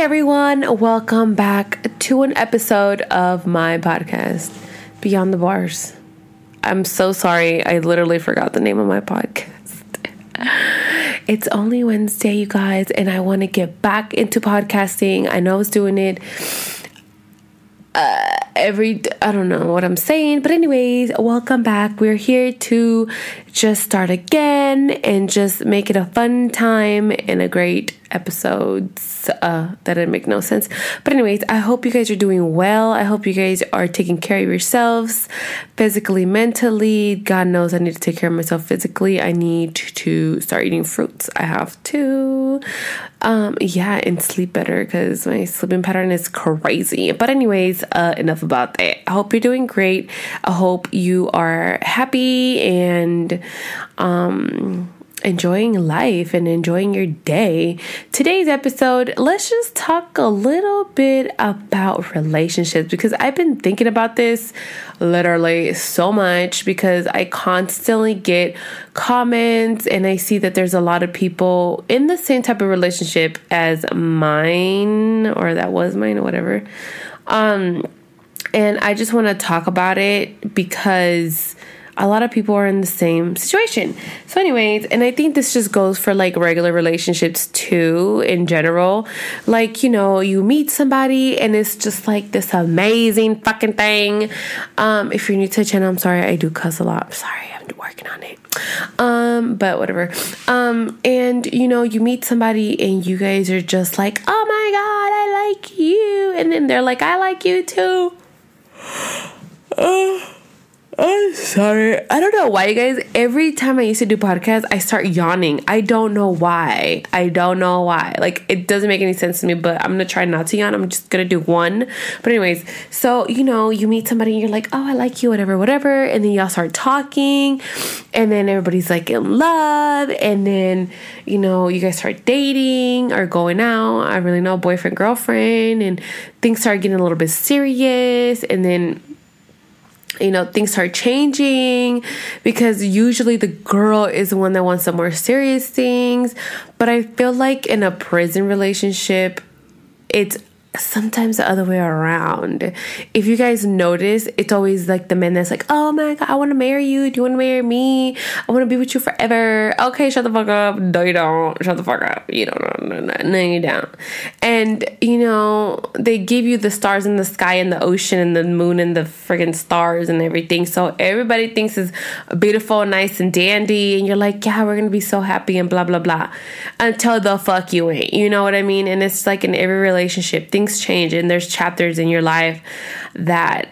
everyone. Welcome back to an episode of my podcast, Beyond the Bars. I'm so sorry. I literally forgot the name of my podcast. It's only Wednesday, you guys, and I want to get back into podcasting. I know I was doing it uh, every I don't know what I'm saying, but anyways, welcome back. We're here to just start again and just make it a fun time and a great episodes uh, that didn't make no sense. But anyways, I hope you guys are doing well. I hope you guys are taking care of yourselves physically, mentally. God knows I need to take care of myself physically. I need to start eating fruits. I have to. Um, yeah, and sleep better because my sleeping pattern is crazy. But anyways, uh, enough about that. I hope you're doing great. I hope you are happy and um enjoying life and enjoying your day. Today's episode, let's just talk a little bit about relationships because I've been thinking about this literally so much because I constantly get comments and I see that there's a lot of people in the same type of relationship as mine or that was mine or whatever. Um and I just want to talk about it because a lot of people are in the same situation. So, anyways, and I think this just goes for like regular relationships too, in general. Like, you know, you meet somebody and it's just like this amazing fucking thing. Um, if you're new to the channel, I'm sorry, I do cuss a lot. I'm sorry, I'm working on it. Um, but whatever. Um, and you know, you meet somebody and you guys are just like, oh my god, I like you. And then they're like, I like you too. Uh, I'm sorry. I don't know why, you guys. Every time I used to do podcasts, I start yawning. I don't know why. I don't know why. Like, it doesn't make any sense to me, but I'm gonna try not to yawn. I'm just gonna do one. But, anyways, so, you know, you meet somebody and you're like, oh, I like you, whatever, whatever. And then y'all start talking, and then everybody's like in love. And then, you know, you guys start dating or going out. I really know, boyfriend, girlfriend. And things start getting a little bit serious. And then, you know things start changing because usually the girl is the one that wants the more serious things. But i feel like in a prison relationship it's sometimes the other way around. If you guys notice, it's always like the men that's like, oh my god, I want to marry you. Do you want to marry me? I want to be with you forever. Okay, shut the fuck up. No, you don't. Shut the fuck up. You don't. No, no, no, no, you don't. And you know, they give you the stars in the sky and the ocean and the moon and the friggin' stars and everything. So everybody thinks is beautiful, nice, and dandy. And you're like, yeah, we're gonna be so happy and blah blah blah. Until the fuck you ain't. You know what I mean? And it's like in every relationship, things things change and there's chapters in your life that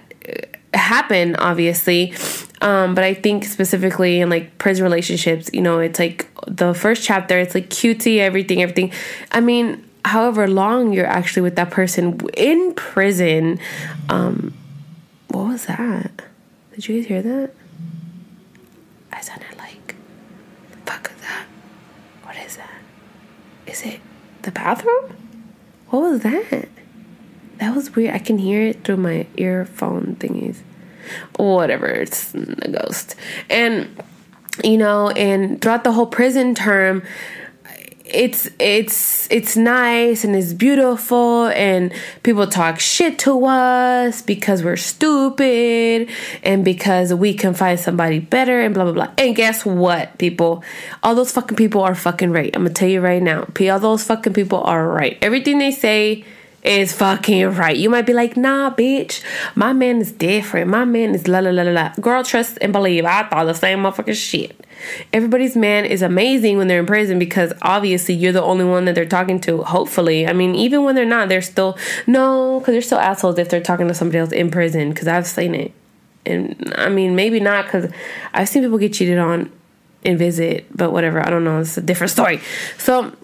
happen obviously. Um, but i think specifically in like prison relationships you know it's like the first chapter it's like cutesy everything everything. I mean however long you're actually with that person in prison um, what was that? Did you guys hear that? I sounded like fuck that? What is that? Is it the bathroom? What was that that was weird. I can hear it through my earphone thingies. Whatever, it's a ghost. And you know, and throughout the whole prison term, it's it's it's nice and it's beautiful and people talk shit to us because we're stupid and because we can find somebody better and blah blah blah. And guess what, people? All those fucking people are fucking right. I'm gonna tell you right now. All those fucking people are right. Everything they say is fucking right. You might be like, nah, bitch, my man is different. My man is la la la la la. Girl, trust and believe. I thought the same motherfucking shit. Everybody's man is amazing when they're in prison because obviously you're the only one that they're talking to. Hopefully, I mean, even when they're not, they're still no, because they're still assholes if they're talking to somebody else in prison. Because I've seen it, and I mean, maybe not because I've seen people get cheated on in visit, but whatever. I don't know. It's a different story. So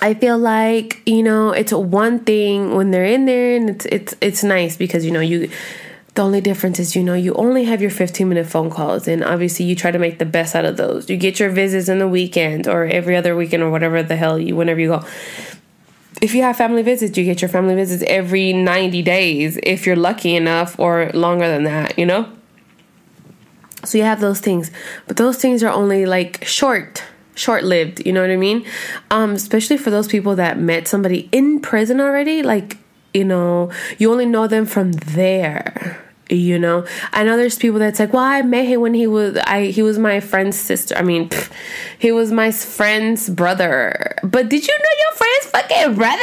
I feel like you know it's one thing when they're in there and it's it's it's nice because you know you the only difference is you know you only have your 15 minute phone calls and obviously you try to make the best out of those. You get your visits in the weekend or every other weekend or whatever the hell you whenever you go. If you have family visits you get your family visits every 90 days if you're lucky enough or longer than that you know? So you have those things but those things are only like short short lived. You know what I mean? Um, especially for those people that met somebody in prison already. Like, you know, you only know them from there. You know, I know there's people that's like, well, I met him when he was, I he was my friend's sister. I mean, pff, he was my friend's brother. But did you know your friend's fucking brother?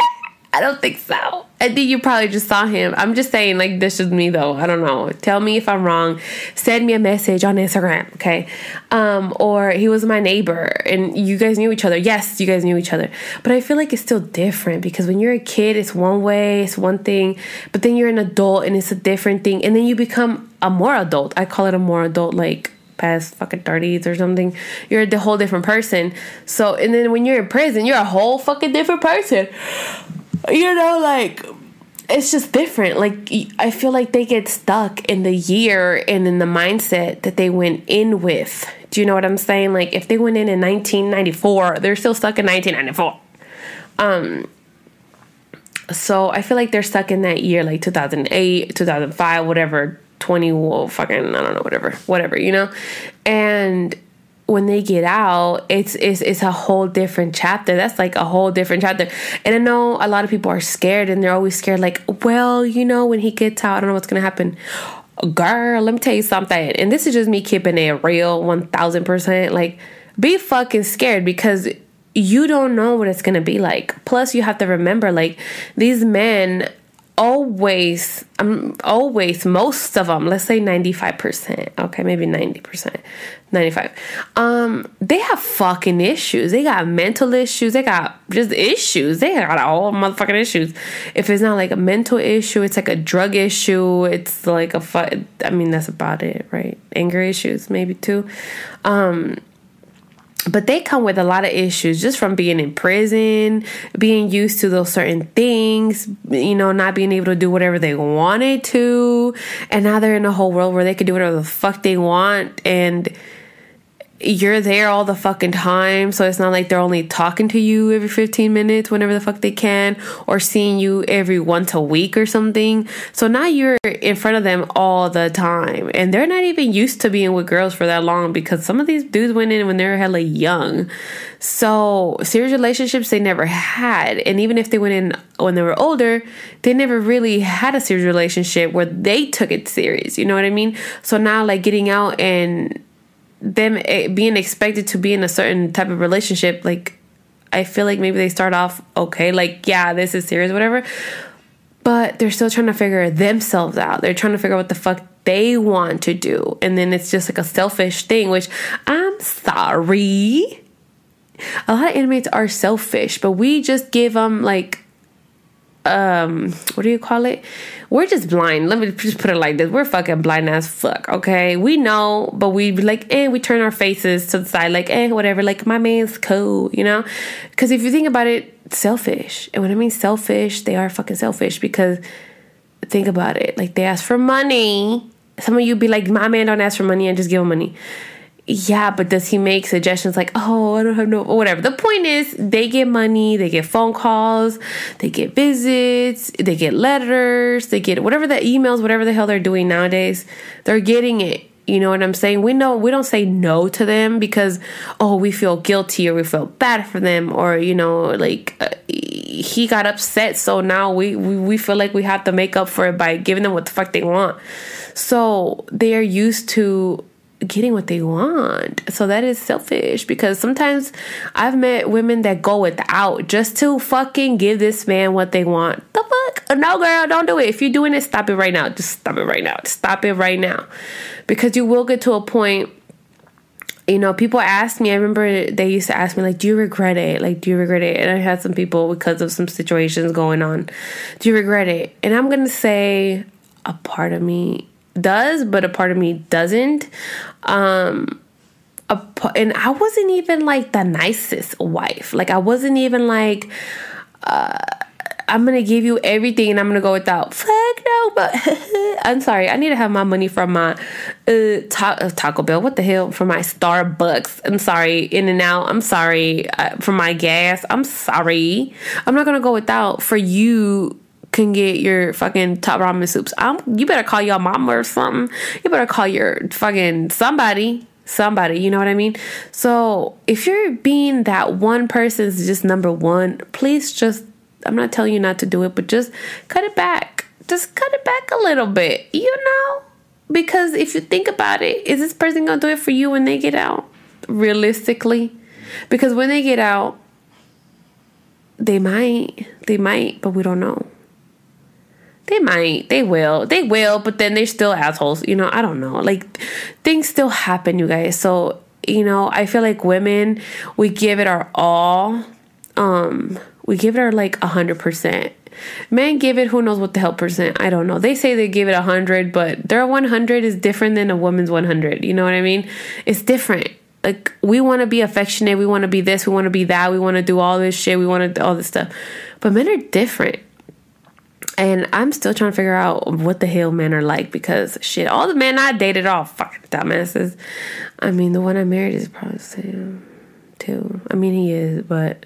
I don't think so. I think you probably just saw him. I'm just saying, like, this is me though. I don't know. Tell me if I'm wrong. Send me a message on Instagram, okay? Um, or he was my neighbor and you guys knew each other. Yes, you guys knew each other. But I feel like it's still different because when you're a kid, it's one way, it's one thing. But then you're an adult and it's a different thing. And then you become a more adult. I call it a more adult, like, past fucking 30s or something, you're the whole different person. So, and then when you're in prison, you're a whole fucking different person you know, like it's just different. Like I feel like they get stuck in the year and in the mindset that they went in with. Do you know what I'm saying? Like if they went in in 1994, they're still stuck in 1994. Um so I feel like they're stuck in that year like 2008, 2005, whatever, 20 well, fucking I don't know, whatever. Whatever, you know? And when they get out, it's it's it's a whole different chapter. That's like a whole different chapter. And I know a lot of people are scared and they're always scared, like, well, you know, when he gets out, I don't know what's gonna happen. Girl, let me tell you something. And this is just me keeping it real, one thousand percent. Like, be fucking scared because you don't know what it's gonna be like. Plus, you have to remember, like, these men always um always most of them let's say 95% okay maybe 90% 95 um they have fucking issues. They got mental issues. They got just issues. They got all motherfucking issues. If it's not like a mental issue it's like a drug issue it's like a fu- i mean that's about it right? Anger issues maybe too. Um but they come with a lot of issues just from being in prison, being used to those certain things, you know, not being able to do whatever they wanted to. And now they're in a whole world where they can do whatever the fuck they want. And you're there all the fucking time. So it's not like they're only talking to you every 15 minutes whenever the fuck they can or seeing you every once a week or something. So now you're in front of them all the time. And they're not even used to being with girls for that long because some of these dudes went in when they were hella young. So serious relationships they never had. And even if they went in when they were older, they never really had a serious relationship where they took it serious. You know what I mean? So now like getting out and them eh, being expected to be in a certain type of relationship like i feel like maybe they start off okay like yeah this is serious whatever. But they're still trying to figure themselves out. They're trying to figure out what the fuck they want to do. And then it's just like a selfish thing which i'm sorry. A lot of inmates are selfish but we just give them like um what do you call it? We're just blind. Let me just put it like this. We're fucking blind as fuck okay? We know but we like eh we turn our faces to the side like eh whatever. Like my man's cool you know? Because if you think about it selfish. And when i mean selfish they are fucking selfish because think about it. Like they ask for money. Some of you be like my man don't ask for money and just give him money yeah, but does he make suggestions like, oh, I don't have no, whatever? The point is, they get money, they get phone calls, they get visits, they get letters, they get whatever the emails, whatever the hell they're doing nowadays, they're getting it. You know what I'm saying? We know we don't say no to them because oh we feel guilty or we feel bad for them or you know like uh, he got upset so now we, we we feel like we have to make up for it by giving them what the fuck they want. So they are used to getting what they want. So that is selfish because sometimes I've met women that go without just to fucking give this man what they want. The fuck? No, girl, don't do it. If you're doing it, stop it right now. Just stop it right now. Stop it right now. Because you will get to a point. You know, people ask me, I remember they used to ask me, like, do you regret it? Like, do you regret it? And I had some people because of some situations going on. Do you regret it? And I'm going to say, a part of me does, but a part of me doesn't. Um, a, and I wasn't even like the nicest wife. Like I wasn't even like, uh, I'm gonna give you everything and I'm gonna go without. Fuck no, but I'm sorry. I need to have my money from my uh, ta- uh, Taco Bell. What the hell? From my Starbucks. I'm sorry. In and out. I'm sorry. Uh, for my gas. I'm sorry. I'm not gonna go without for you can get your fucking top ramen soups. I'm, you better call your mama or something. You better call your fucking somebody. somebody, you know what I mean? So if you're being that one person is just number one, please just, I'm not telling you not to do it, but just cut it back. Just cut it back a little bit, you know? Because if you think about it, is this person gonna do it for you when they get out? Realistically? Because when they get out, they might, they might, but we don't know. They might, they will, they will, but then they're still assholes. You know, I don't know. Like things still happen, you guys. So, you know, I feel like women, we give it our all. Um, we give it our like a hundred percent. Men give it who knows what the hell percent. I don't know. They say they give it a hundred, but their one hundred is different than a woman's one hundred. You know what I mean? It's different. Like we want to be affectionate, we want to be this, we want to be that, we want to do all this shit, we want to do all this stuff. But men are different. And I'm still trying to figure out what the hell men are like because shit, all the men I dated are all fucking dumbasses. I mean, the one I married is probably too. I mean, he is, but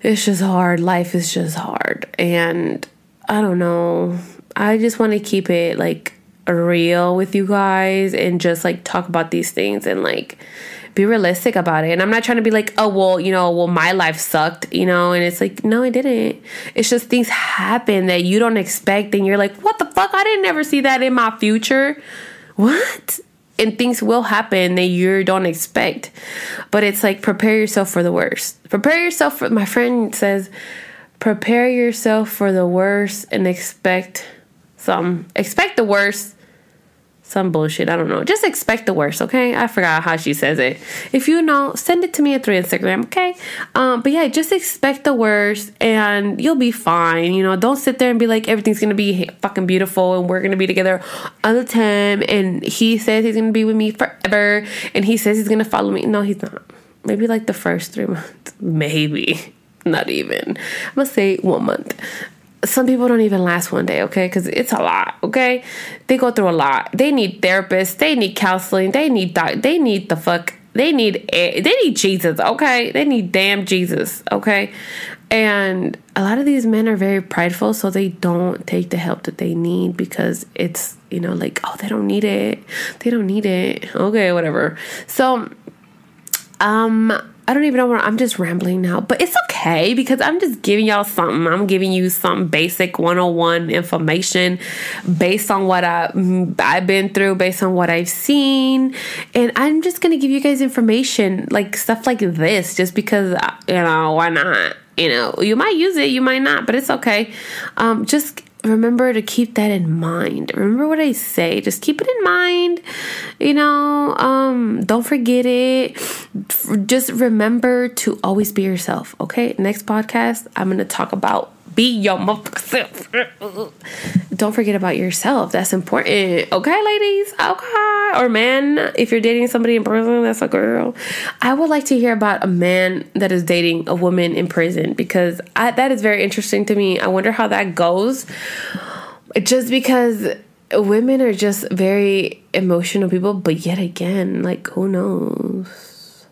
it's just hard. Life is just hard. And I don't know. I just want to keep it like real with you guys and just like talk about these things and like be realistic about it. And I'm not trying to be like, oh, well, you know, well, my life sucked, you know, and it's like, no, it didn't. It's just things happen that you don't expect. And you're like, what the fuck? I didn't ever see that in my future. What? And things will happen that you don't expect. But it's like, prepare yourself for the worst. Prepare yourself for, my friend says, prepare yourself for the worst and expect some, expect the worst some bullshit. I don't know. Just expect the worst, okay? I forgot how she says it. If you know, send it to me through Instagram, okay? Um, but yeah, just expect the worst and you'll be fine. You know, don't sit there and be like everything's gonna be fucking beautiful and we're gonna be together all the time. And he says he's gonna be with me forever and he says he's gonna follow me. No, he's not. Maybe like the first three months. Maybe. Not even. I'm gonna say one month some people don't even last one day, okay? Because it's a lot, okay? They go through a lot. They need therapists. They need counseling. They need doc. They need the fuck. They need they need Jesus, okay? They need damn Jesus, okay? And a lot of these men are very prideful, so they don't take the help that they need because it's you know like oh they don't need it, they don't need it, okay, whatever. So, um I don't even know where I'm just rambling now, but it's okay because I'm just giving y'all something. I'm giving you some basic 101 information based on what I, I've been through, based on what I've seen. And I'm just going to give you guys information like stuff like this just because, you know, why not? You know, you might use it, you might not, but it's okay. Um, just remember to keep that in mind. Remember what I say. Just keep it in mind. You know, um, don't forget it. Just remember to always be yourself. Okay. Next podcast, I'm gonna talk about be your self. Don't forget about yourself. That's important. Okay, ladies. Okay. Or man, if you're dating somebody in prison, that's a girl. I would like to hear about a man that is dating a woman in prison because I, that is very interesting to me. I wonder how that goes. Just because women are just very emotional people, but yet again, like, who knows?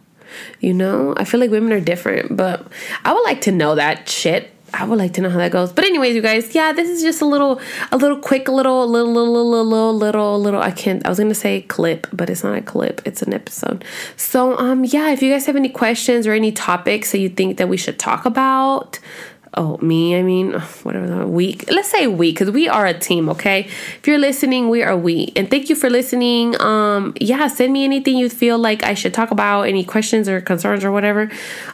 You know, I feel like women are different, but I would like to know that shit. I would like to know how that goes. But anyways, you guys, yeah, this is just a little, a little quick, little, little, little, little, little, little, little. I can't. I was gonna say clip, but it's not a clip. It's an episode. So, um, yeah, if you guys have any questions or any topics that you think that we should talk about, oh me i mean whatever we let's say we because we are a team okay? If you're listening we are we. And thank you for listening. Um yeah send me anything you feel like i should talk about any questions or concerns or whatever.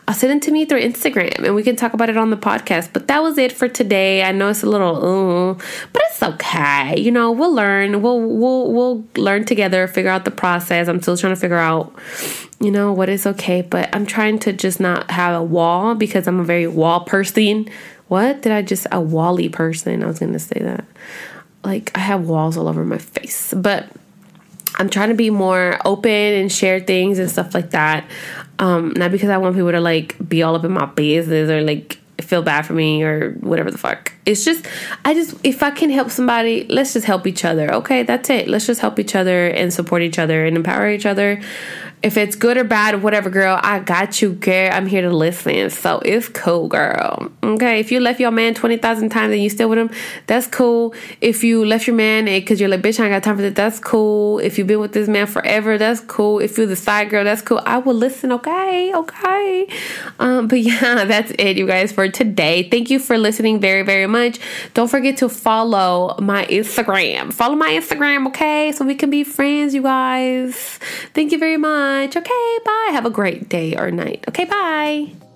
I'll send it to me through instagram and we can talk about it on the podcast. But that was it for today. I know it's a little uh, but it's okay. You know we'll learn. We'll we'll we'll learn together figure out the process. I'm still trying to figure out you know what is okay but i'm trying to just not have a wall because i'm a very wall person. What? Did i just a wally person? I was gonna say that. Like i have walls all over my face but i'm trying to be more open and share things and stuff like that. Um not because i want people to like be all up in my business or like feel bad for me or whatever the fuck it's just I just if I can help somebody, let's just help each other. Okay, that's it. Let's just help each other and support each other and empower each other if it's good or bad, whatever, girl, I got you, girl. I'm here to listen. So it's cool, girl. Okay. If you left your man 20,000 times and you still with him, that's cool. If you left your man because you're like, bitch, I ain't got time for that, that's cool. If you've been with this man forever, that's cool. If you're the side girl, that's cool. I will listen, okay? Okay. Um, but yeah, that's it, you guys, for today. Thank you for listening very, very much. Don't forget to follow my Instagram. Follow my Instagram, okay? So we can be friends, you guys. Thank you very much much. Okay, bye. Have a great day or night. Okay, bye.